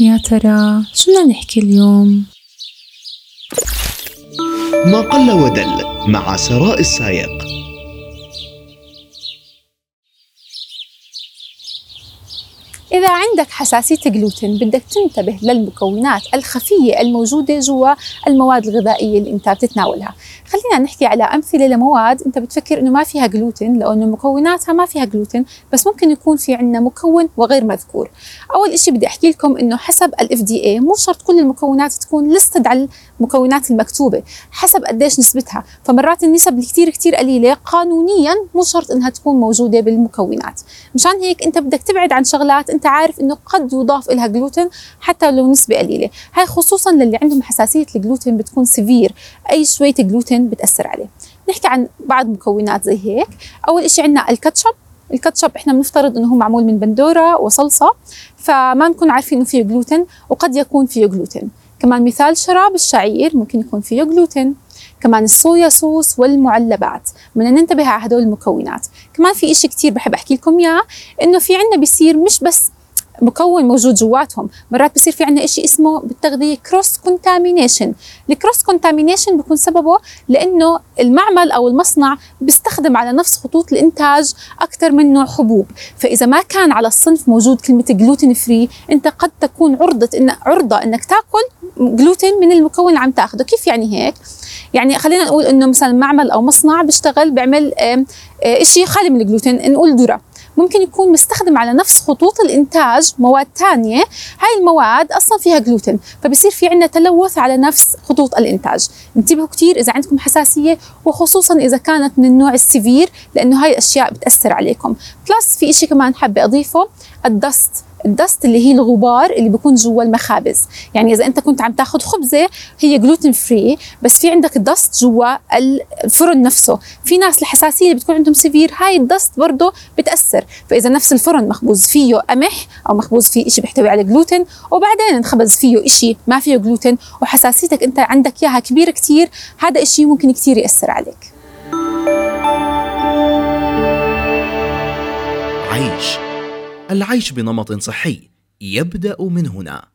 يا ترى شو بدنا نحكي اليوم؟ ما قل ودل مع سراء السايق إذا عندك حساسية جلوتين بدك تنتبه للمكونات الخفية الموجودة جوا المواد الغذائية اللي أنت بتتناولها. خلينا نحكي على أمثلة لمواد أنت بتفكر إنه ما فيها جلوتين لأنه مكوناتها ما فيها جلوتين بس ممكن يكون في عندنا مكون وغير مذكور. أول إشي بدي أحكي لكم إنه حسب ال FDA مو شرط كل المكونات تكون listed على المكونات المكتوبة حسب قديش نسبتها. فمرات النسب الكتير كتير قليلة قانونيا مو شرط إنها تكون موجودة بالمكونات. مشان هيك أنت بدك تبعد عن شغلات أنت عارف إنه قد يضاف لها جلوتين حتى لو نسبة قليلة. هاي خصوصا للي عندهم حساسية الجلوتين بتكون severe أي شوية جلوتين بتأثر عليه. نحكي عن بعض مكونات زي هيك. أول إشي عندنا الكاتشب. الكاتشب إحنا بنفترض إنه هو معمول من بندورة وصلصة فما نكون عارفين إنه فيه جلوتين وقد يكون فيه جلوتين كمان مثال شراب الشعير ممكن يكون فيه جلوتين كمان ال soya sauce والمعلبات. بدنا ننتبه على هدول المكونات. كمان في إشي كتير بحب أحكي لكم إياه إنه في عنا بيصير مش بس مكون موجود جواتهم. مرات بصير في عندنا شيء اسمه بالتغذية cross contamination ال cross contamination بيكون سببه لأنه المعمل أو المصنع بيستخدم على نفس خطوط الإنتاج أكثر من نوع حبوب. فإذا ما كان على الصنف موجود كلمة gluten free أنت قد تكون عرضه إن عرضة إنك تأكل جلوتين من المكون اللي عم تاخذه كيف يعني هيك؟ يعني خلينا نقول إنه مثلا معمل أو مصنع بيشتغل بيعمل شيء خالي من الجلوتين نقول ذرة. ممكن يكون مستخدم على نفس خطوط الإنتاج مواد تانية. هاي المواد أصلا فيها جلوتين فبصير في عندنا تلوث على نفس خطوط الإنتاج. انتبهوا كتير إذا عندكم حساسية وخصوصا إذا كانت من النوع ال severe لأنه هاي الأشياء بتأثر عليكم. plus في إشي كمان حابة أضيفه ال dust. ال dust اللي هي الغبار اللي بيكون جوا المخابز. يعني إذا أنت كنت عم تاخذ خبزة هي gluten free بس في عندك dust جوا الفرن نفسه. في ناس الحساسية اللي بتكون عندهم severe هاي ال dust برضه بتأثر. فإذا نفس الفرن مخبوز فيه قمح أو مخبوز فيه شيء بيحتوي على جلوتين وبعدين انخبز فيه شيء ما فيه جلوتين وحساسيتك أنت عندك إياها كبيره كثير هذا الشيء ممكن كثير يأثر عليك. عيش. العيش بنمط صحي يبدأ من هنا.